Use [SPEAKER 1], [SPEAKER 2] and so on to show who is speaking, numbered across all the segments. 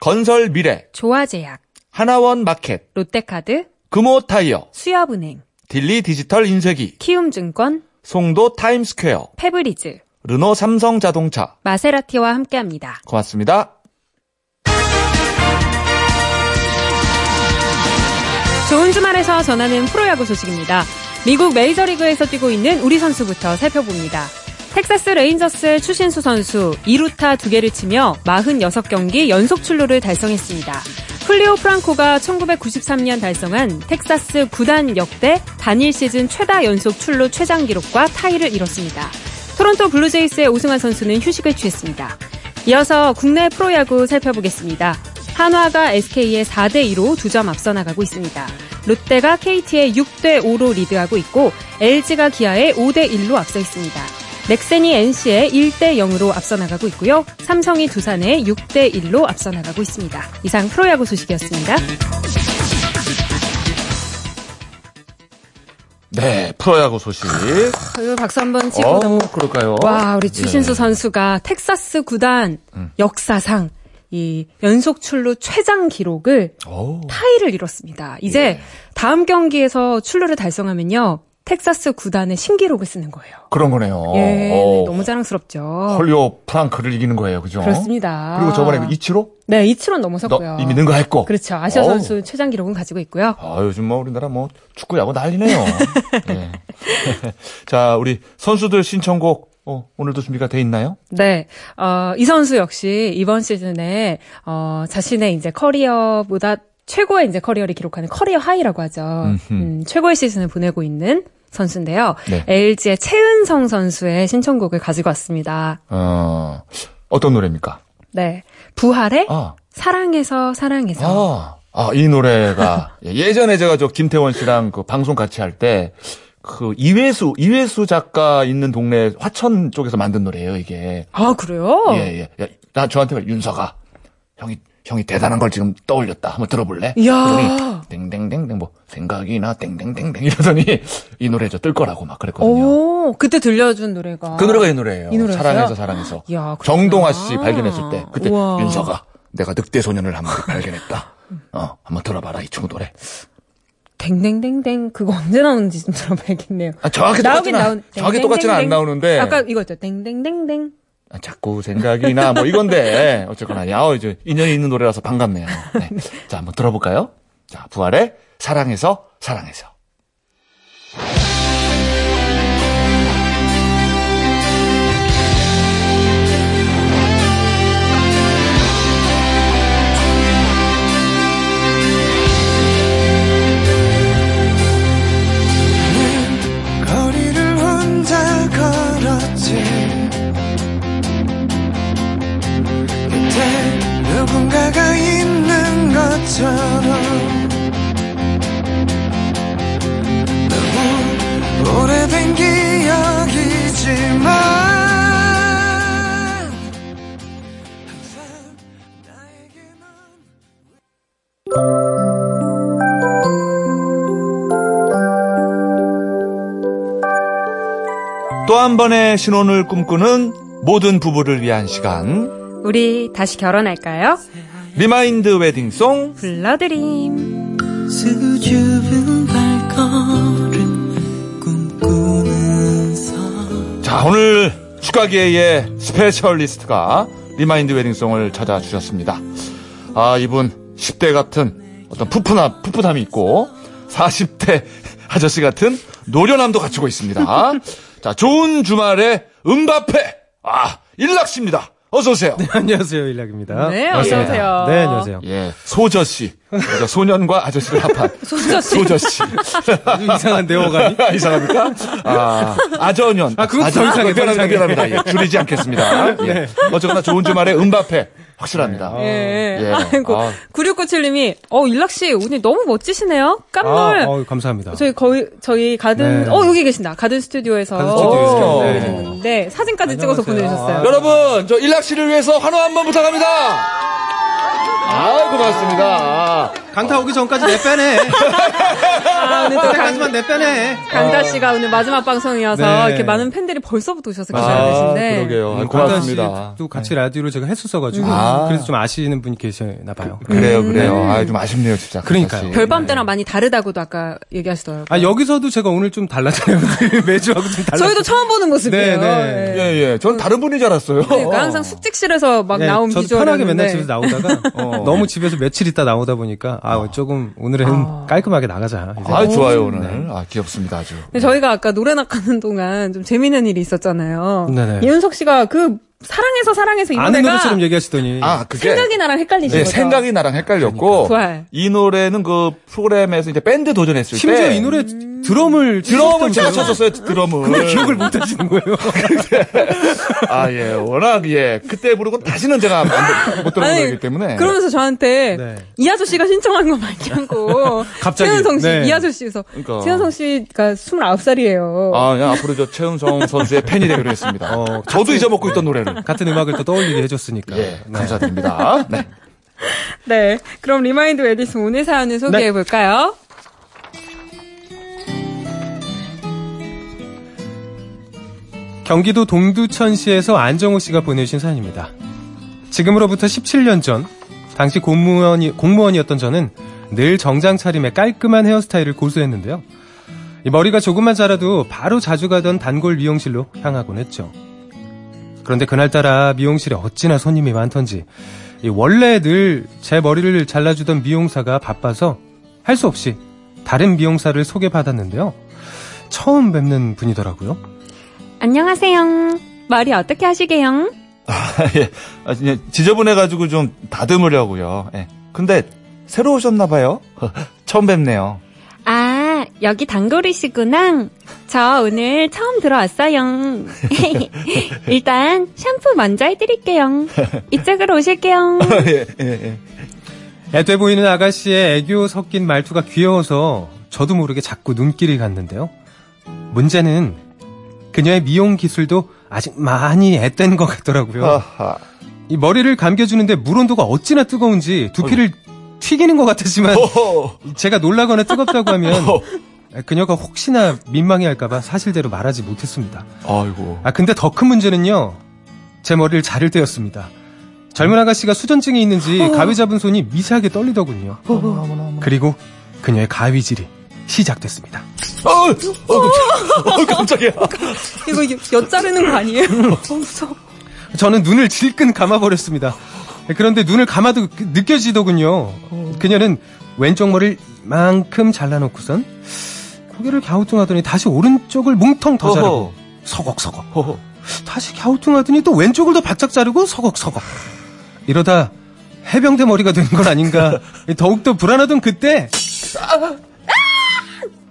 [SPEAKER 1] 건설 미래,
[SPEAKER 2] 조아제약,
[SPEAKER 1] 하나원 마켓,
[SPEAKER 2] 롯데카드,
[SPEAKER 1] 금호 타이어,
[SPEAKER 2] 수협은행,
[SPEAKER 1] 딜리 디지털 인쇄기,
[SPEAKER 2] 키움증권,
[SPEAKER 1] 송도 타임스퀘어,
[SPEAKER 2] 페브리즈,
[SPEAKER 1] 르노 삼성 자동차.
[SPEAKER 2] 마세라티와 함께합니다.
[SPEAKER 1] 고맙습니다.
[SPEAKER 2] 좋은 주말에서 전하는 프로야구 소식입니다. 미국 메이저리그에서 뛰고 있는 우리 선수부터 살펴봅니다. 텍사스 레인저스 추신수 선수 2루타 2개를 치며 46경기 연속 출루를 달성했습니다. 훌리오 프랑코가 1993년 달성한 텍사스 구단 역대 단일 시즌 최다 연속 출루 최장 기록과 타이를 이뤘습니다. 토론토 블루제이스의 오승환 선수는 휴식을 취했습니다. 이어서 국내 프로야구 살펴보겠습니다. 한화가 SK에 4대2로 2점 앞서 나가고 있습니다. 롯데가 KT에 6대5로 리드하고 있고 LG가 기아의 5대1로 앞서 있습니다. 넥센이 NC의 1대 0으로 앞서 나가고 있고요. 삼성이 두산의 6대 1로 앞서 나가고 있습니다. 이상 프로야구 소식이었습니다.
[SPEAKER 1] 네, 프로야구 소식.
[SPEAKER 2] 이거 박수 한번 치고
[SPEAKER 1] 어. 그럴까요?
[SPEAKER 2] 와, 우리 추신수
[SPEAKER 1] 예.
[SPEAKER 2] 선수가 텍사스 구단
[SPEAKER 1] 음.
[SPEAKER 2] 역사상 이 연속 출루 최장 기록을
[SPEAKER 1] 오.
[SPEAKER 2] 타이를 이뤘습니다. 이제
[SPEAKER 1] 예.
[SPEAKER 2] 다음 경기에서 출루를 달성하면요. 텍사스 구단의 신기록을 쓰는 거예요.
[SPEAKER 1] 그런 거네요.
[SPEAKER 2] 예,
[SPEAKER 1] 어.
[SPEAKER 2] 너무 자랑스럽죠.
[SPEAKER 1] 헐리오 프랑크를 이기는 거예요, 그죠?
[SPEAKER 2] 그렇습니다.
[SPEAKER 1] 그리고 저번에 그 이치로
[SPEAKER 2] 네, 이치론
[SPEAKER 1] 너
[SPEAKER 2] 넘어섰고요.
[SPEAKER 1] 이미 능가했고.
[SPEAKER 2] 그렇죠. 아시아
[SPEAKER 1] 어우.
[SPEAKER 2] 선수 최장 기록은 가지고 있고요.
[SPEAKER 1] 아, 요즘 뭐 우리나라 뭐 축구 야구 난리네요. 예. 자, 우리 선수들 신청곡 어, 오늘도 준비가 돼 있나요?
[SPEAKER 2] 네, 어, 이 선수 역시 이번 시즌에 어, 자신의 이제 career보다 최고의 이제 career를 기록하는 career high라고 하죠.
[SPEAKER 1] 음,
[SPEAKER 2] 최고의 시즌을 보내고 있는 선수인데요.
[SPEAKER 1] 네.
[SPEAKER 2] LG의 채은성 선수의 신청곡을 가지고 왔습니다.
[SPEAKER 1] 어, 어떤 노래입니까?
[SPEAKER 2] 네, 부활의
[SPEAKER 1] 아,
[SPEAKER 2] 사랑해서 사랑해서.
[SPEAKER 1] 아, 아, 이 노래가 예, 예전에 제가 저 김태원 씨랑 그 방송 같이 할 때 그 이외수 이외수 작가 있는 동네 화천 쪽에서 만든 노래예요 이게.
[SPEAKER 2] 아, 그래요?
[SPEAKER 1] 예 예. 야, 나 저한테 말 윤서가 형이 형이 대단한 걸 지금 떠올렸다. 한번 들어볼래?
[SPEAKER 2] 이야.
[SPEAKER 1] 그러더니 땡땡땡땡 뭐 생각이나 땡땡땡땡 이러더니 이 노래 저 뜰 거라고 막 그랬거든요.
[SPEAKER 2] 오, 그때 들려준 노래가.
[SPEAKER 1] 그 노래가 이 노래예요.
[SPEAKER 2] 이?
[SPEAKER 1] 사랑해서 사랑해서.
[SPEAKER 2] 이야, 그렇구나.
[SPEAKER 1] 정동아 씨 발견했을 때 그때
[SPEAKER 2] 우와.
[SPEAKER 1] 윤서가 내가 늑대 소년을 한 마리 발견했다. 어, 한번 들어봐라 이 친구 노래.
[SPEAKER 2] 댕댕댕댕 그거 언제 나오는지 좀 들어봐야겠네요.
[SPEAKER 1] 아, 정확히
[SPEAKER 2] 나오긴 나온.
[SPEAKER 1] 않- 정확히 똑같지는 안. 나오는데.
[SPEAKER 2] 아까 이거죠. 댕댕댕댕.
[SPEAKER 1] 아, 자꾸 생각이 나 뭐 이건데 어쨌거나 야 어, 이제 인연이 있는 노래라서 반갑네요. 네. 자 한번 들어볼까요? 자 부활의 사랑해서 사랑해서. 한 번의 신혼을 꿈꾸는 모든 부부를 위한 시간
[SPEAKER 2] 우리 다시 결혼할까요?
[SPEAKER 1] remind wedding song
[SPEAKER 2] 불러드림.
[SPEAKER 3] 수줍은 발걸음 꿈꾸는
[SPEAKER 1] 서자 오늘 축가계의 specialist가 remind wedding song을 찾아주셨습니다. 아 이분 10대 같은 어떤 푸푸나 푸푸함이 있고 40대 아저씨 같은 노련함도 갖추고 있습니다. 자 좋은 주말에 음바페 아 일락씨입니다. 어서 오세요.
[SPEAKER 4] 안녕하세요, 일락입니다.
[SPEAKER 2] 네,
[SPEAKER 1] 안녕하세요.
[SPEAKER 2] 어서오세요.
[SPEAKER 4] 네, 안녕하세요.
[SPEAKER 1] 예 소저 씨. 그래서 소년과 아저씨를 합한
[SPEAKER 2] 소저씨.
[SPEAKER 1] 소저씨.
[SPEAKER 4] 아주 이상한데요, 어감이?
[SPEAKER 1] 이상합니까? 아, 아저년.
[SPEAKER 4] 아, 그것도 더 이상해, 더 이상해.
[SPEAKER 1] 미안합니다. 예, 줄이지 않겠습니다. 예. 어쨌거나 좋은 주말에 음바페. 확실합니다.
[SPEAKER 2] 예.
[SPEAKER 1] 예.
[SPEAKER 2] 아이고.
[SPEAKER 1] 아.
[SPEAKER 2] 9697님이, 어, 일락씨, 오늘 너무 멋지시네요? 깜놀.
[SPEAKER 4] 아, 어, 감사합니다.
[SPEAKER 2] 저희 거의, 저희 가든,
[SPEAKER 4] 네.
[SPEAKER 2] 어, 여기 계신다. 가든 스튜디오에서.
[SPEAKER 4] 가든 스튜디오에서.
[SPEAKER 2] 이렇게
[SPEAKER 4] 네.
[SPEAKER 2] 분인데, 사진까지 찍어서
[SPEAKER 4] 안녕하세요.
[SPEAKER 2] 보내주셨어요.
[SPEAKER 1] 여러분, 저 일락 씨를 위해서 환호 한번 부탁합니다. 아, 고맙습니다.
[SPEAKER 4] 강타 오기 전까지 내 빼네.
[SPEAKER 2] 아, 오늘 또 강,
[SPEAKER 4] 그때까지만 내 빼네.
[SPEAKER 2] 강다 씨가 오늘 마지막 방송이어서
[SPEAKER 4] 네.
[SPEAKER 2] 이렇게 많은 팬들이 벌써부터 오셔서
[SPEAKER 1] 아,
[SPEAKER 2] 기다리시는데.
[SPEAKER 1] 그러게요. 아,
[SPEAKER 4] 음,
[SPEAKER 1] 고맙습니다.
[SPEAKER 4] 또 같이 라디오를 제가 했었어가지고
[SPEAKER 1] 아.
[SPEAKER 4] 그래서 좀 아시는 분이 계시나 봐요.
[SPEAKER 1] 그래요, 그래요. 아, 좀 아쉽네요, 진짜.
[SPEAKER 4] 그러니까요.
[SPEAKER 2] 별밤 때랑 많이 다르다고도 아까 얘기하시더라고요.
[SPEAKER 4] 아 여기서도 제가 오늘 좀 달라져요. 매주하고 좀 달라.
[SPEAKER 2] 저희도 처음 보는 모습이에요.
[SPEAKER 4] 네, 네.
[SPEAKER 2] 예.
[SPEAKER 1] 예, 예. 전 다른 분인 줄 알았어요.
[SPEAKER 2] 그러니까 항상 숙직실에서 막
[SPEAKER 4] 네,
[SPEAKER 2] 나온 비주얼이었는데.
[SPEAKER 4] 편하게 맨날 집에서 나오다가
[SPEAKER 1] 어.
[SPEAKER 4] 너무 집에서 며칠 있다 나오다 보니까 아 조금 오늘은 깔끔하게 나가자. 이제.
[SPEAKER 1] 아, 좋아요, 오늘. 아, 귀엽습니다, 아주.
[SPEAKER 2] 근데 저희가 아까 노래 나가는 동안 좀 재밌는 일이 있었잖아요.
[SPEAKER 4] 네네.
[SPEAKER 2] 이윤석 씨가 그 사랑해서 사랑해서 이
[SPEAKER 4] 아는
[SPEAKER 2] 노래가
[SPEAKER 4] 노래처럼 얘기하시더니
[SPEAKER 1] 아, 그게.
[SPEAKER 2] 생각이 나랑 헷갈리신
[SPEAKER 1] 네,
[SPEAKER 2] 거죠.
[SPEAKER 1] 생각이 나랑 헷갈렸고.
[SPEAKER 2] 부활.
[SPEAKER 1] 이 노래는 그 프로그램에서 이제 밴드 도전했을
[SPEAKER 4] 심지어
[SPEAKER 1] 때.
[SPEAKER 4] 이 노래 드럼을
[SPEAKER 1] 드럼을 제가? 쳤었어요, 드럼을.
[SPEAKER 4] 기억을 못 하시는 거예요.
[SPEAKER 1] 아, 예. 워낙, 예. 그때 부르고 다시는 제가 못 들어본 거기 때문에.
[SPEAKER 2] 그러면서 저한테
[SPEAKER 4] 네.
[SPEAKER 2] 이 아저씨가 신청한 거 맞냐고.
[SPEAKER 4] 갑자기.
[SPEAKER 2] 채은성 씨,
[SPEAKER 4] 네.
[SPEAKER 2] 이 아저씨에서.
[SPEAKER 1] 그러니까.
[SPEAKER 2] 채은성 씨가 29살이에요.
[SPEAKER 1] 아, 그냥 앞으로 저 채은성 선수의 팬이 되기로 했습니다.
[SPEAKER 4] 어,
[SPEAKER 1] 저도 잊어먹고 있던 노래를.
[SPEAKER 4] 같은 음악을 또 떠올리게 해줬으니까.
[SPEAKER 1] 예,
[SPEAKER 4] 네.
[SPEAKER 1] 감사드립니다. 네.
[SPEAKER 2] 네. 그럼 remind wedding song 오늘 사연을
[SPEAKER 4] 네.
[SPEAKER 2] 소개해 볼까요?
[SPEAKER 4] 경기도 동두천시에서 안정호 씨가 보내주신 사연입니다. 지금으로부터 17년 전, 당시 공무원이, 공무원이었던 저는 늘 정장 차림에 깔끔한 헤어스타일을 고수했는데요. 이 머리가 조금만 자라도 바로 자주 가던 단골 미용실로 향하곤 했죠. 그런데 그날따라 미용실에 어찌나 손님이 많던지, 이 원래 늘 제 머리를 잘라주던 미용사가 바빠서 할 수 없이 다른 미용사를 소개받았는데요. 처음 뵙는 분이더라고요.
[SPEAKER 2] 안녕하세요. 머리 어떻게 하시게요?
[SPEAKER 1] 예. 아, 그냥 지저분해가지고 좀 다듬으려고요. 예. 근데, 새로 오셨나봐요? 처음 뵙네요.
[SPEAKER 2] 아, 여기 단골이시구나. 저 오늘 처음 들어왔어요. 일단 샴푸 먼저 해드릴게요. 이쪽으로 오실게요.
[SPEAKER 1] 예, 예, 예.
[SPEAKER 4] 애돼 보이는 아가씨의 애교 섞인 말투가 귀여워서 저도 모르게 자꾸 눈길이 갔는데요. 문제는 그녀의 미용 기술도 아직 많이 앳된 것 같더라고요. 이 머리를 감겨주는데 물 온도가 어찌나 뜨거운지 두피를 튀기는 것 같았지만
[SPEAKER 1] 어허.
[SPEAKER 4] 제가 놀라거나 뜨겁다고 하면
[SPEAKER 1] 어.
[SPEAKER 4] 그녀가 혹시나 민망해할까봐 사실대로 말하지 못했습니다.
[SPEAKER 1] 아이고.
[SPEAKER 4] 아 근데 더 큰 문제는요. 제 머리를 자를 때였습니다. 젊은 아가씨가 수전증이 있는지 가위 잡은 손이 미세하게 떨리더군요. 그리고 그녀의 가위질이 시작됐습니다.
[SPEAKER 1] 어, 어, 어, 깜짝이야.
[SPEAKER 2] 이거 이게 엿 자르는 거 아니에요? 어, 무서워.
[SPEAKER 4] 저는 눈을 질끈 감아버렸습니다. 그런데 눈을 감아도 그- 느껴지더군요. 그녀는 왼쪽 머리를 만큼 잘라놓고선 고개를 갸우뚱하더니 다시 오른쪽을 뭉텅 더 자르고
[SPEAKER 1] 어허.
[SPEAKER 4] 서걱서걱
[SPEAKER 1] 어허.
[SPEAKER 4] 다시 갸우뚱하더니 또 왼쪽을 더 바짝 자르고 서걱서걱 이러다 해병대 머리가 되는 건 아닌가 더욱더 불안하던 그때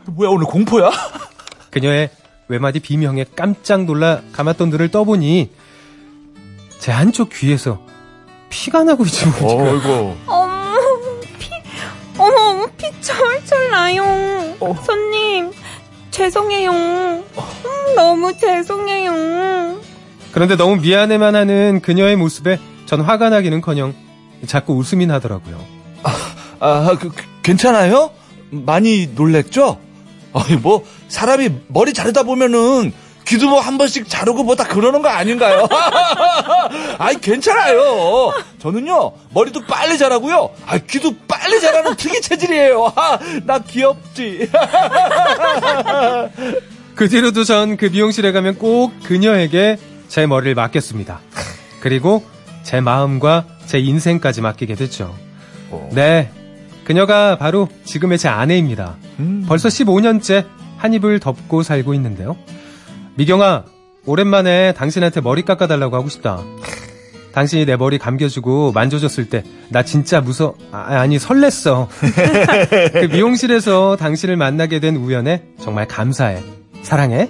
[SPEAKER 1] 뭐야, 오늘 공포야?
[SPEAKER 4] 그녀의 외마디 비명에 깜짝 놀라 감았던 눈을 떠보니 제 한쪽 귀에서 피가 나고 있지 뭐.
[SPEAKER 1] 어이구.
[SPEAKER 2] 어머, 피, 어머, 피 철철 나요. 손님, 죄송해요. 음, 너무 죄송해요.
[SPEAKER 4] 그런데 너무 미안해만 하는 그녀의 모습에 전 화가 나기는커녕 자꾸 웃음이 나더라고요.
[SPEAKER 1] 아, 그, 그, 괜찮아요? 많이 놀랬죠? 아니, 뭐, 사람이 머리 자르다 보면은, 귀도 뭐 한 번씩 자르고 뭐 다 그러는 거 아닌가요? 아이, 괜찮아요. 저는요, 머리도 빨리 자라고요. 아, 귀도 빨리 자라는 특이 체질이에요. 아, 나 귀엽지.
[SPEAKER 4] 그 뒤로도 전 그 미용실에 가면 꼭 그녀에게 제 머리를 맡겼습니다. 그리고 제 마음과 제 인생까지 맡기게 됐죠. 네. 그녀가 바로 지금의 제 아내입니다.
[SPEAKER 1] 음.
[SPEAKER 4] 벌써 15년째 한 입을 덮고 살고 있는데요. 미경아, 오랜만에 당신한테 머리 깎아달라고 하고 싶다. 당신이 내 머리 감겨주고 만져줬을 때 나 진짜 무서 아, 아니 설렜어. 그 미용실에서 당신을 만나게 된 우연에 정말 감사해. 사랑해.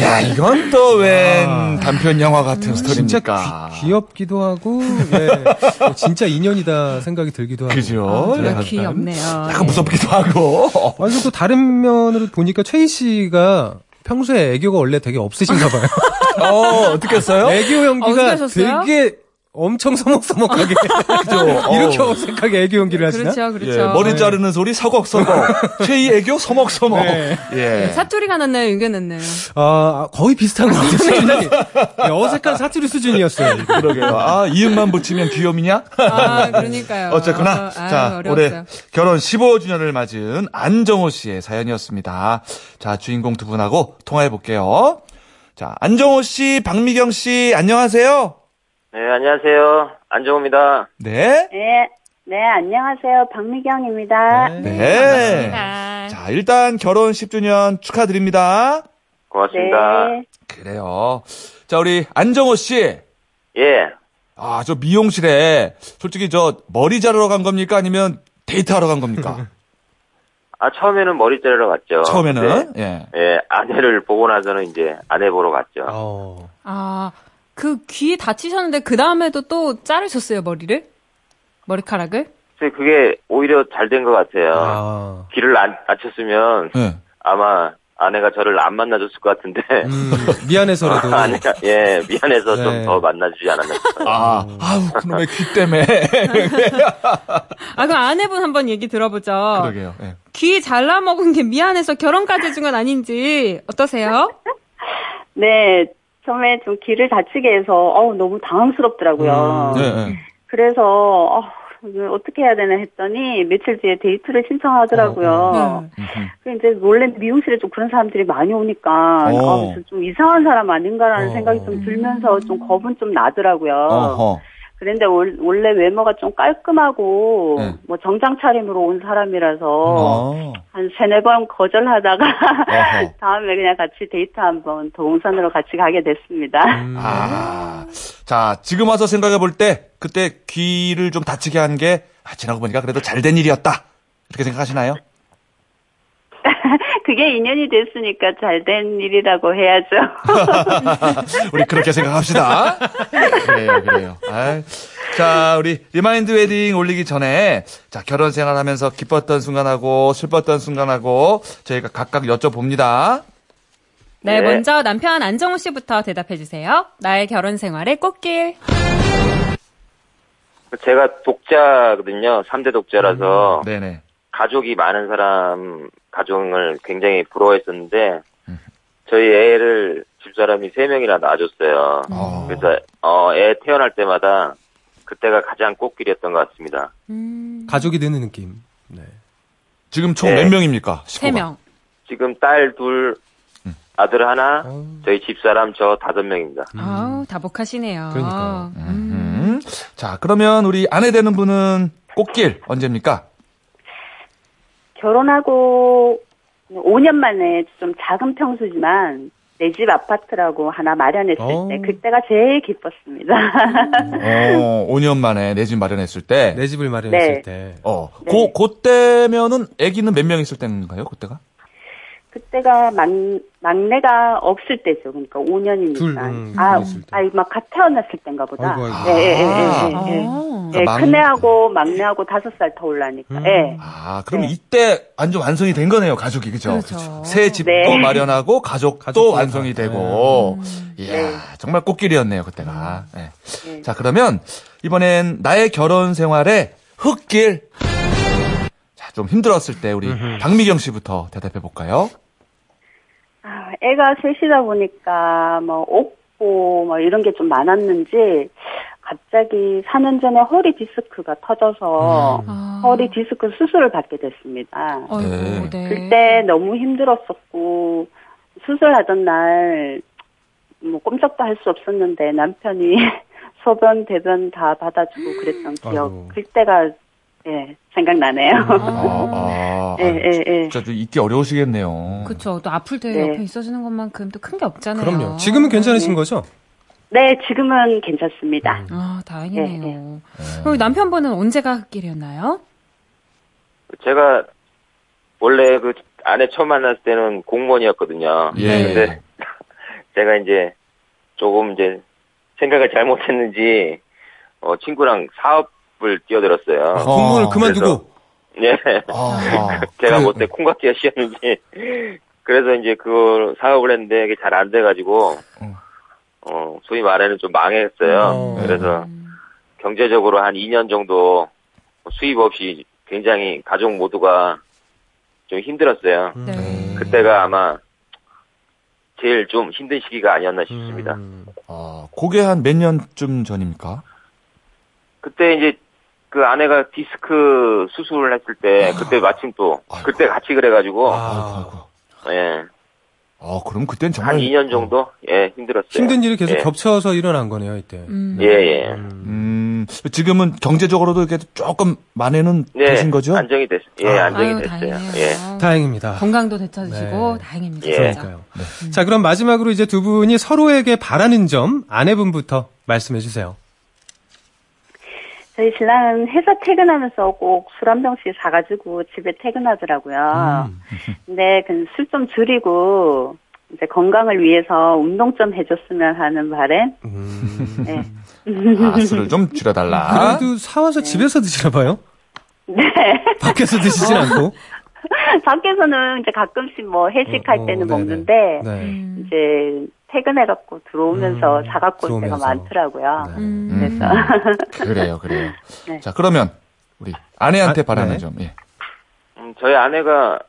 [SPEAKER 1] 이야, 이건 또웬
[SPEAKER 4] 아.
[SPEAKER 1] 단편 영화 같은 스토리입니까?
[SPEAKER 4] 귀, 귀엽기도 하고 예. 어, 진짜 인연이다 생각이 들기도 하고.
[SPEAKER 1] 그죠?
[SPEAKER 2] 아,
[SPEAKER 1] 약간,
[SPEAKER 2] 귀엽네요.
[SPEAKER 1] 약간 무섭기도 하고.
[SPEAKER 4] 완전 또 다른 면으로 보니까 최희 씨가 평소에 애교가 원래 되게 없으신가 봐요.
[SPEAKER 1] 어, 어떻게 했어요?
[SPEAKER 4] 애교 연기가
[SPEAKER 2] 하셨어요?
[SPEAKER 4] 되게 엄청 서먹서먹하게
[SPEAKER 1] 그죠?
[SPEAKER 4] 이렇게. 어색하게 애교 연기를 하시나?
[SPEAKER 2] 그렇죠, 그렇죠.
[SPEAKER 1] 예, 머리 자르는 소리 서걱서걱. 최희 애교 서먹서먹.
[SPEAKER 4] 네.
[SPEAKER 1] 예.
[SPEAKER 2] 사투리가 났나요? 윤게 났나요?
[SPEAKER 4] 아, 거의 비슷한 것 같아요. 네, 어색한 사투리 수준이었어요.
[SPEAKER 1] 그러게요. 아, 이음만 붙이면 귀염이냐?
[SPEAKER 2] 아, 그러니까요.
[SPEAKER 1] 어쨌거나,
[SPEAKER 2] 아, 아유,
[SPEAKER 1] 자,
[SPEAKER 2] 어려웠어요.
[SPEAKER 1] 올해 결혼 15주년을 맞은 안정호 씨의 사연이었습니다. 자, 주인공 두 분하고 통화해 볼게요. 자, 안정호 씨, 박미경 씨, 안녕하세요.
[SPEAKER 5] 네, 안녕하세요. 안정호입니다.
[SPEAKER 1] 네.
[SPEAKER 6] 네, 네, 안녕하세요. 박미경입니다.
[SPEAKER 1] 네.
[SPEAKER 2] 아,
[SPEAKER 1] 자, 일단 결혼 10주년 축하드립니다.
[SPEAKER 5] 고맙습니다.
[SPEAKER 6] 네.
[SPEAKER 1] 그래요. 자, 우리 안정호 씨.
[SPEAKER 5] 예.
[SPEAKER 1] 아, 저 미용실에 솔직히 저 머리 자르러 간 겁니까? 아니면 데이트하러 간 겁니까?
[SPEAKER 5] 아, 처음에는 머리 자르러 갔죠.
[SPEAKER 1] 처음에는?
[SPEAKER 5] 네.
[SPEAKER 1] 예.
[SPEAKER 5] 예, 아내를 보고 나서는 이제 아내 보러 갔죠.
[SPEAKER 4] 어.
[SPEAKER 2] 아, 그 귀 다치셨는데 그 다음에도 또 자르셨어요, 머리를? 머리카락을?
[SPEAKER 5] 그래서 그게 오히려 잘 된 것 같아요.
[SPEAKER 4] 아.
[SPEAKER 5] 길을 안 다쳤으면
[SPEAKER 1] 예.
[SPEAKER 5] 아마 아내가 저를 안 만나줬을 것 같은데.
[SPEAKER 4] 음, 미안해서라도.
[SPEAKER 5] 아내가, 예, 미안해서
[SPEAKER 4] 네.
[SPEAKER 5] 좀더 만나주지 않았나 싶어요.
[SPEAKER 1] 아, 아우, 그놈의 귀 때문에.
[SPEAKER 2] 아, 그럼 아내분 한번 얘기 들어보죠.
[SPEAKER 1] 그러게요. 예.
[SPEAKER 2] 귀 잘라 먹은 게 미안해서 결혼까지 해준 건 아닌지 어떠세요?
[SPEAKER 6] 네, 처음에 좀 귀를 다치게 해서, 어우, 너무 당황스럽더라고요.
[SPEAKER 1] 예, 예.
[SPEAKER 6] 그래서, 어, 어떻게 해야 되나 했더니, 며칠 뒤에 데이트를 신청하더라고요.
[SPEAKER 2] 네.
[SPEAKER 6] 그 이제 원래 미용실에 좀 그런 사람들이 많이 오니까,
[SPEAKER 1] 어.
[SPEAKER 6] 어, 저 좀 이상한 사람 아닌가라는
[SPEAKER 4] 어.
[SPEAKER 6] 생각이 좀 들면서 좀 겁은 좀 나더라고요.
[SPEAKER 1] 어허.
[SPEAKER 6] 그런데 월- 원래 외모가 좀 깔끔하고,
[SPEAKER 1] 네.
[SPEAKER 6] 뭐 정장 차림으로 온 사람이라서,
[SPEAKER 1] 어.
[SPEAKER 6] 한 세네 번 거절하다가. 다음에 그냥 같이 데이트 한번 동산으로 같이 가게 됐습니다.
[SPEAKER 4] 음.
[SPEAKER 1] 아. 자, 지금 와서 생각해 볼 때, 그때 귀를 좀 다치게 한 게, 아, 지나고 보니까 그래도 잘 된 일이었다. 이렇게 생각하시나요?
[SPEAKER 6] 그게 인연이 됐으니까 잘 된 일이라고 해야죠.
[SPEAKER 1] 우리 그렇게 생각합시다. 그래요, 그래요. 아이. 자, 우리 리마인드 웨딩 올리기 전에 자, 결혼 생활하면서 기뻤던 순간하고 슬펐던 순간하고 저희가 각각 여쭤봅니다.
[SPEAKER 2] 네,
[SPEAKER 5] 네.
[SPEAKER 2] 먼저 남편 안정우 씨부터 대답해 주세요. 나의 결혼 생활의 꽃길.
[SPEAKER 5] 제가 독자거든요. 3대 독자라서
[SPEAKER 1] 네네.
[SPEAKER 5] 가족이 많은 사람 가족을 굉장히 부러워했었는데 저희 애를 집사람이 3명이나 낳아줬어요.
[SPEAKER 1] 어.
[SPEAKER 5] 그래서 어, 애 태어날 때마다 그때가 가장 꽃길이었던 것 같습니다.
[SPEAKER 2] 음,
[SPEAKER 4] 가족이 되는 느낌. 네.
[SPEAKER 1] 지금 총
[SPEAKER 5] 네.
[SPEAKER 1] 몇 명입니까?
[SPEAKER 2] 세? 명.
[SPEAKER 5] 지금 딸 둘, 아들 하나,
[SPEAKER 4] 어.
[SPEAKER 5] 저희 집사람 저 다섯 명입니다.
[SPEAKER 2] 아우, 다복하시네요.
[SPEAKER 4] 그러니까요.
[SPEAKER 2] 음.
[SPEAKER 1] 음. 자, 그러면 우리 아내 되는 분은 꽃길 언제입니까?
[SPEAKER 6] 결혼하고 5년 만에 좀 작은 평수지만 내 집 아파트라고 하나 마련했을
[SPEAKER 4] 어.
[SPEAKER 6] 때 그때가 제일 기뻤습니다.
[SPEAKER 1] 어, 5년 만에 내 집 마련했을 때.
[SPEAKER 4] 내 집을 마련했을
[SPEAKER 6] 네.
[SPEAKER 4] 때.
[SPEAKER 1] 어,
[SPEAKER 6] 네.
[SPEAKER 1] 고, 그때면은 아기는 몇 명 있을 때인가요, 그때가?
[SPEAKER 6] 그때가 막, 막내가 없을 때죠. 그러니까 5년이니까.
[SPEAKER 4] 둘, 음,
[SPEAKER 6] 아. 아이, 막갓 태어났을 때인가 보다.
[SPEAKER 4] 아이고, 아이고.
[SPEAKER 6] 예, 예, 예, 예, 예.
[SPEAKER 2] 아.
[SPEAKER 6] 예,
[SPEAKER 1] 막-
[SPEAKER 6] 큰애하고 막내하고 다섯 살 더 올라니까.
[SPEAKER 4] 음.
[SPEAKER 6] 예.
[SPEAKER 1] 아, 그럼
[SPEAKER 6] 네.
[SPEAKER 1] 이때 완전 완성이 된 거네요, 가족이. 그죠?
[SPEAKER 2] 그렇죠.
[SPEAKER 1] 새 집도
[SPEAKER 6] 네.
[SPEAKER 1] 마련하고 가족도
[SPEAKER 4] 가족도
[SPEAKER 1] 완성이
[SPEAKER 4] 다.
[SPEAKER 1] 되고.
[SPEAKER 2] 네.
[SPEAKER 1] 이야,
[SPEAKER 6] 네.
[SPEAKER 1] 정말 꽃길이었네요, 그때가. 네.
[SPEAKER 6] 네.
[SPEAKER 1] 자, 그러면 이번엔 나의 결혼 생활의 흙길. 자, 좀 힘들었을 때 우리 박미경 씨부터 대답해 볼까요?
[SPEAKER 6] 아, 애가 셋이다 보니까 뭐 없고 뭐 이런 게 좀 많았는지 갑자기 4년 전에 허리 디스크가 터져서
[SPEAKER 2] 아.
[SPEAKER 6] 허리 디스크 수술을 받게 됐습니다.
[SPEAKER 2] 어이구,
[SPEAKER 1] 네.
[SPEAKER 2] 네.
[SPEAKER 6] 그때 너무 힘들었었고 수술하던 날 뭐 꼼짝도 할 수 없었는데 남편이 소변 대변 다 받아주고 그랬던 기억
[SPEAKER 4] 아이고.
[SPEAKER 6] 그때가 예 생각나네요.
[SPEAKER 1] 아, 아,
[SPEAKER 6] 예, 예, 예.
[SPEAKER 1] 진짜 좀 잊기 어려우시겠네요.
[SPEAKER 2] 그쵸. 또 아플 때
[SPEAKER 6] 네.
[SPEAKER 2] 옆에 있어주는 것만큼 또 큰 게 없잖아요.
[SPEAKER 4] 그럼요. 지금은 괜찮으신
[SPEAKER 6] 네.
[SPEAKER 4] 거죠?
[SPEAKER 6] 네, 지금은 괜찮습니다.
[SPEAKER 2] 아, 다행이네요.
[SPEAKER 6] 네,
[SPEAKER 2] 그리고 남편분은 언제가 흑길이었나요?
[SPEAKER 5] 제가 원래 그 아내 처음 만났을 때는 공무원이었거든요.
[SPEAKER 1] 예.
[SPEAKER 5] 근데 제가 이제 조금 이제 생각을 잘못했는지 어, 친구랑 사업 을 뛰어들었어요.
[SPEAKER 1] 어.
[SPEAKER 4] 공무원을 그만두고
[SPEAKER 5] 예.
[SPEAKER 1] 아,
[SPEAKER 5] 제가
[SPEAKER 1] 그래.
[SPEAKER 5] 못해 콩깍지가 씌었는지 그래서 이제 그 사업을 했는데 이게 잘 안 돼가지고
[SPEAKER 1] 어.
[SPEAKER 5] 어 소위 말하는 좀 망했어요.
[SPEAKER 4] 어.
[SPEAKER 5] 그래서 경제적으로 한 2년 정도 수입 없이 굉장히 가족 모두가 좀 힘들었어요.
[SPEAKER 2] 네.
[SPEAKER 5] 그때가 아마 제일 좀 힘든 시기가 아니었나 싶습니다.
[SPEAKER 4] 음.
[SPEAKER 1] 아, 그게 한 몇 년쯤 전입니까?
[SPEAKER 5] 그때 이제 그 아내가 디스크 수술을 했을 때 그때 마침 또
[SPEAKER 1] 아이고.
[SPEAKER 5] 그때 같이 그래가지고
[SPEAKER 4] 아,
[SPEAKER 5] 예.
[SPEAKER 1] 아, 그럼 그땐
[SPEAKER 5] 한
[SPEAKER 1] 정말
[SPEAKER 5] 2년 정도 예 힘들었어요.
[SPEAKER 4] 힘든 일이 계속
[SPEAKER 5] 예.
[SPEAKER 4] 겹쳐서 일어난 거네요, 이때.
[SPEAKER 2] 음.
[SPEAKER 5] 예, 예.
[SPEAKER 4] 음.
[SPEAKER 1] 음, 지금은 경제적으로도 이렇게 조금 만회는
[SPEAKER 5] 네,
[SPEAKER 1] 되신 거죠?
[SPEAKER 5] 안정이 됐, 예,
[SPEAKER 4] 아.
[SPEAKER 5] 안정이
[SPEAKER 2] 아유,
[SPEAKER 5] 됐어요.
[SPEAKER 2] 다행이네요.
[SPEAKER 5] 예.
[SPEAKER 4] 다행입니다.
[SPEAKER 2] 건강도 되찾으시고
[SPEAKER 4] 네.
[SPEAKER 2] 다행입니다.
[SPEAKER 5] 예.
[SPEAKER 4] 그러니까요. 자, 그럼 마지막으로 이제 두 분이 서로에게 바라는 점 아내분부터 말씀해 주세요.
[SPEAKER 6] 저희 신랑은 회사 퇴근하면서 꼭 술 한 병씩 사가지고 집에 퇴근하더라고요.
[SPEAKER 4] 음.
[SPEAKER 6] 근데 그술좀 줄이고 이제 건강을 위해서 운동 좀 해줬으면 하는 바람.
[SPEAKER 4] 음.
[SPEAKER 6] 네.
[SPEAKER 1] 아, 술을 좀 줄여달라.
[SPEAKER 4] 그래도 사와서 집에서 드시나 봐요?
[SPEAKER 6] 네.
[SPEAKER 4] 밖에서 드시진 않고.
[SPEAKER 6] 밖에서는 이제 가끔씩 뭐 회식할
[SPEAKER 4] 어, 어,
[SPEAKER 6] 때는
[SPEAKER 4] 네네.
[SPEAKER 6] 먹는데
[SPEAKER 4] 네.
[SPEAKER 2] 음.
[SPEAKER 6] 이제 퇴근해갖고 들어오면서
[SPEAKER 4] 음,
[SPEAKER 6] 사갖고 올 때가. 많더라고요.
[SPEAKER 4] 네.
[SPEAKER 2] 음.
[SPEAKER 6] 그래서
[SPEAKER 1] 그래요, 그래요.
[SPEAKER 6] 네.
[SPEAKER 1] 자, 그러면 우리 아내한테
[SPEAKER 4] 아,
[SPEAKER 1] 바라는
[SPEAKER 4] 네.
[SPEAKER 1] 점. 예.
[SPEAKER 5] 음, 저희 아내가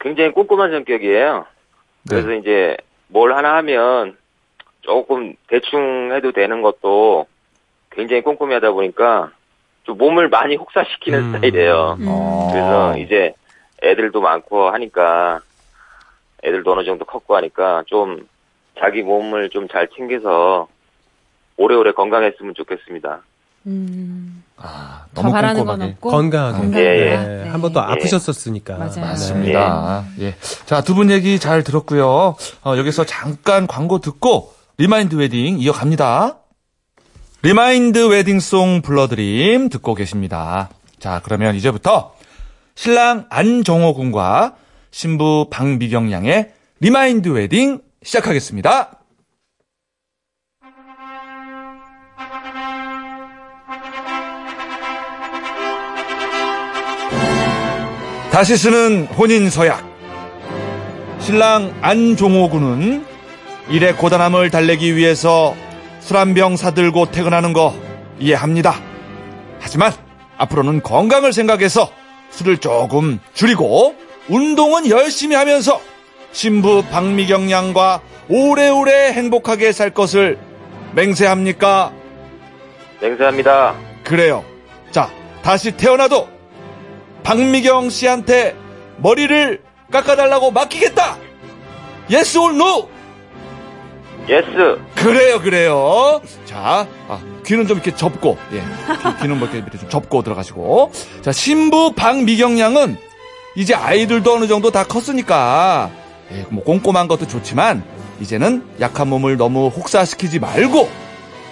[SPEAKER 5] 굉장히 꼼꼼한 성격이에요. 그래서
[SPEAKER 1] 네.
[SPEAKER 5] 이제 뭘 하나 하면 조금 대충 해도 되는 것도 굉장히 꼼꼼히 하다 보니까 좀 몸을 많이 혹사시키는
[SPEAKER 4] 음.
[SPEAKER 5] 스타일이에요.
[SPEAKER 2] 음.
[SPEAKER 1] 어.
[SPEAKER 5] 그래서 이제 애들도 많고 하니까 애들도 어느 정도 컸고 하니까 좀 자기 몸을 좀 잘 챙겨서 오래오래 건강했으면 좋겠습니다.
[SPEAKER 2] 음.
[SPEAKER 1] 아,
[SPEAKER 2] 더
[SPEAKER 1] 너무
[SPEAKER 2] 바라는 건. 없고
[SPEAKER 4] 건강하게.
[SPEAKER 2] 건강하게.
[SPEAKER 5] 예, 예.
[SPEAKER 4] 네. 한번 또 아프셨었으니까.
[SPEAKER 2] 맞아요.
[SPEAKER 4] 네.
[SPEAKER 1] 맞습니다. 예. 자, 두 분 얘기 잘 들었고요. 어, 여기서 잠깐 광고 듣고 리마인드 웨딩 이어갑니다. 리마인드 웨딩송 불러드림 듣고 계십니다. 자, 그러면 이제부터 신랑 안정호 군과 신부 박미경 양의 리마인드 웨딩 시작하겠습니다. 다시 쓰는 혼인 서약. 신랑 안종호 군은 일의 고단함을 달래기 위해서 술 한 병 사들고 퇴근하는 거 이해합니다. 하지만 앞으로는 건강을 생각해서 술을 조금 줄이고 운동은 열심히 하면서 신부 박미경 양과 오래오래 행복하게 살 것을 맹세합니까?
[SPEAKER 5] 맹세합니다.
[SPEAKER 1] 그래요. 자, 다시 태어나도 박미경 씨한테 머리를 깎아달라고 맡기겠다! Yes or no?
[SPEAKER 5] Yes.
[SPEAKER 1] 그래요, 그래요. 자, 아, 귀는 좀 이렇게 접고, 예. 귀, 는뭐 이렇게 밑에 좀 접고 들어가시고. 자, 신부 박미경 양은 이제 아이들도 어느 정도 다 컸으니까, 예, 뭐 꼼꼼한 것도 좋지만, 이제는 약한 몸을 너무 혹사시키지 말고,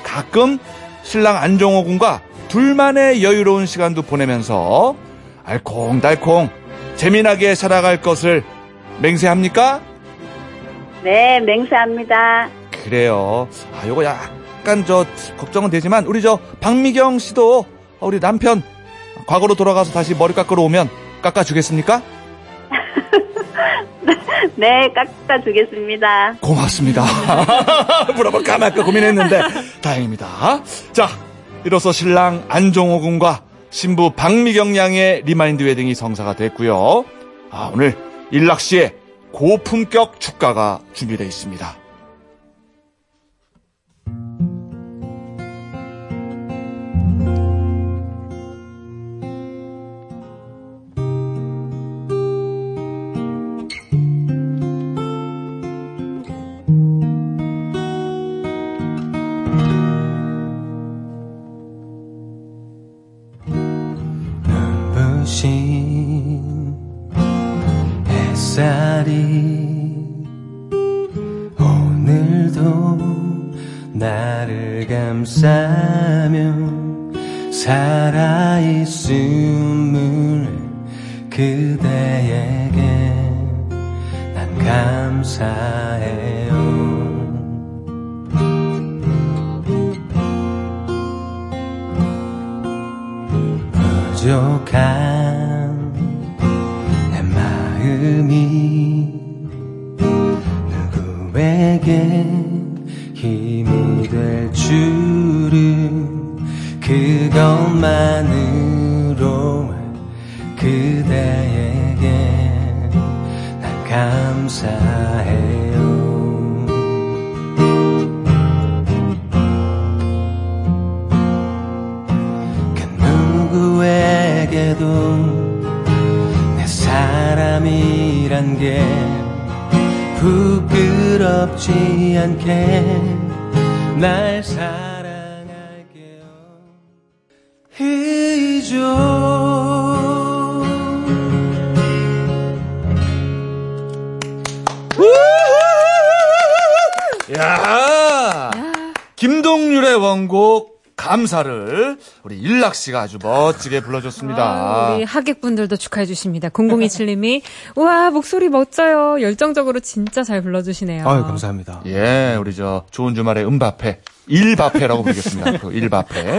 [SPEAKER 1] 가끔 신랑 안정호 군과 둘만의 여유로운 시간도 보내면서, 알콩달콩, 재미나게 살아갈 것을 맹세합니까?
[SPEAKER 6] 네, 맹세합니다.
[SPEAKER 1] 그래요. 아, 요거 약간 저 걱정은 되지만 우리 저 박미경 씨도 우리 남편 과거로 돌아가서 다시 머리 깎으러 오면 깎아주겠습니까?
[SPEAKER 6] 네, 깎아 주겠습니다.
[SPEAKER 1] 고맙습니다. 물어볼 까 말까 고민했는데 다행입니다. 자, 이로써 신랑 안종호 군과 신부 박미경 양의 리마인드 웨딩이 성사가 됐고요. 아, 오늘 일락 씨의 고품격 축가가 준비되어 있습니다.
[SPEAKER 4] 감사해요. 부족한 내 마음이 누구에게 힘이 될 줄은 그것만으 감사해요. 그 누구에게도 내 사람이란 게 부끄럽지 않게 날 사
[SPEAKER 1] 야 김동률의 원곡 감사를 우리 일락 씨가 아주 멋지게 불러줬습니다.
[SPEAKER 2] 아, 우리 하객분들도 축하해 주십니다. 0027님이 우와 목소리 멋져요. 열정적으로 진짜 잘 불러주시네요.
[SPEAKER 7] 아유, 감사합니다.
[SPEAKER 1] 예, 우리 저 좋은 주말의 음바페 일바페라고 부르겠습니다. 그 일바페.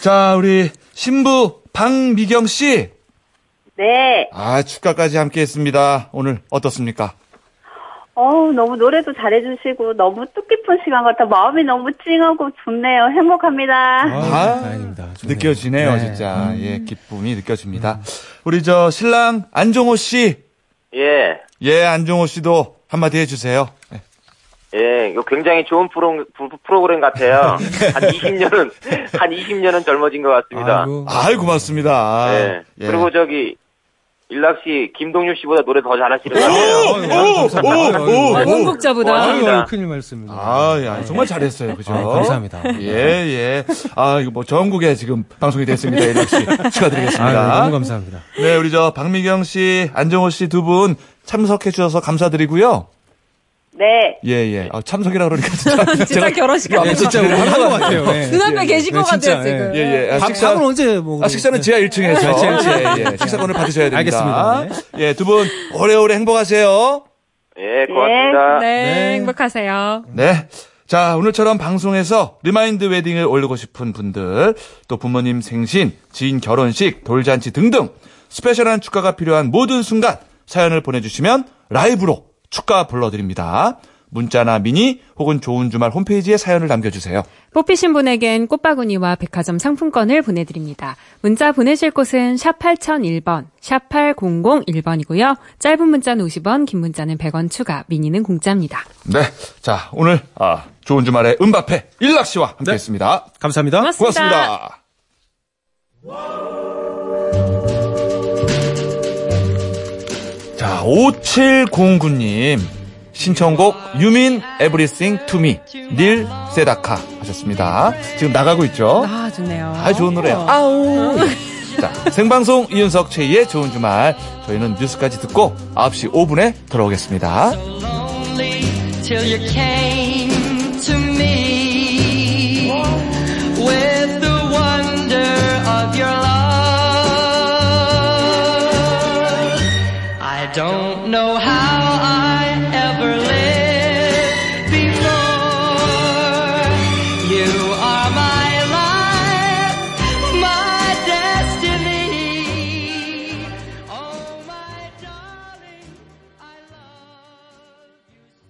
[SPEAKER 1] 자, 우리 신부 박미경 씨.
[SPEAKER 6] 네.
[SPEAKER 1] 아, 축가까지 함께했습니다. 오늘 어떻습니까?
[SPEAKER 6] 어우, 너무 노래도 잘해주시고, 너무 뜻깊은 시간 같아. 마음이 너무 찡하고 좋네요. 행복합니다.
[SPEAKER 1] 아,
[SPEAKER 7] 다행입니다. 좋네요.
[SPEAKER 1] 느껴지네요,
[SPEAKER 7] 네.
[SPEAKER 1] 진짜. 예, 기쁨이 느껴집니다. 우리 저 신랑 안종호 씨.
[SPEAKER 5] 예.
[SPEAKER 1] 예, 안종호 씨도 한마디 해주세요. 네.
[SPEAKER 5] 예, 이거 굉장히 좋은 프로, 프- 프로그램 같아요. 한 20년은, 한 20년은 젊어진 것 같습니다.
[SPEAKER 7] 아이고.
[SPEAKER 1] 아이, 고맙습니다.
[SPEAKER 5] 예.
[SPEAKER 1] 예.
[SPEAKER 5] 그리고 저기, 일락 씨, 김동률 씨보다 노래 더 잘하시는 것
[SPEAKER 1] 오,
[SPEAKER 5] 같아요.
[SPEAKER 1] 오, 오,
[SPEAKER 2] 아,
[SPEAKER 1] 오.
[SPEAKER 2] 원곡자보다.
[SPEAKER 7] 큰일 말씀입니다.
[SPEAKER 1] 아, 야, 정말 잘했어요. 그죠?
[SPEAKER 7] 아, 감사합니다.
[SPEAKER 1] 예, 예. 아, 이거 뭐 전국에 지금 방송이 됐습니다. 일락 씨. 축하드리겠습니다.
[SPEAKER 7] 아유, 너무 감사합니다.
[SPEAKER 1] 네, 우리 저 박미경 씨, 안정호 씨 두 분 참석해 주셔서 감사드리고요.
[SPEAKER 6] 네.
[SPEAKER 1] 예, 예. 아, 참석이라 그러니까 진짜.
[SPEAKER 2] 진짜 결혼식.
[SPEAKER 1] 앞에서
[SPEAKER 7] 진짜 우리 한것 같아요. 예.
[SPEAKER 2] 눈앞에 계실
[SPEAKER 7] 네,
[SPEAKER 2] 것 같아요, 지금.
[SPEAKER 1] 예, 예. 아,
[SPEAKER 7] 밥,
[SPEAKER 1] 식사,
[SPEAKER 7] 밥은 언제 먹
[SPEAKER 1] 아, 식사는 지하 1층에서.
[SPEAKER 7] 지하 1층.
[SPEAKER 1] 예, 예. 식사권을 받으셔야 됩니다.
[SPEAKER 7] 알겠습니다.
[SPEAKER 1] 예, 두 분 오래오래 행복하세요.
[SPEAKER 5] 예, 고맙습니다.
[SPEAKER 2] 네,
[SPEAKER 7] 네.
[SPEAKER 2] 행복하세요.
[SPEAKER 1] 네. 자, 오늘처럼 방송에서 리마인드 웨딩을 올리고 싶은 분들, 또 부모님 생신, 지인 결혼식, 돌잔치 등등 special한 축가가 필요한 모든 순간 사연을 보내주시면 라이브로 축가 불러드립니다. 문자나 미니 혹은 좋은 주말 홈페이지에 사연을 남겨주세요.
[SPEAKER 2] 뽑히신 분에겐 꽃바구니와 백화점 상품권을 보내드립니다. 문자 보내실 곳은 샵 8001번, 샵 8001번이고요. 짧은 문자는 50원, 긴 문자는 100원 추가, 미니는 공짜입니다.
[SPEAKER 1] 네. 자, 오늘, 아, 좋은 주말의 음바페 일락 씨와 함께
[SPEAKER 7] 네.
[SPEAKER 1] 했습니다.
[SPEAKER 7] 감사합니다.
[SPEAKER 2] 고맙습니다.
[SPEAKER 1] 고맙습니다. 5709님. 신청곡 유민 에브리싱 투미 닐 세다카 하셨습니다. 지금 나가고 있죠?
[SPEAKER 2] 아, 좋네요.
[SPEAKER 1] 아, 좋은 노래요. 아우. 자, 생방송 이윤석 최희의 좋은 주말. 저희는 뉴스까지 듣고 9시 5분에 돌아오겠습니다.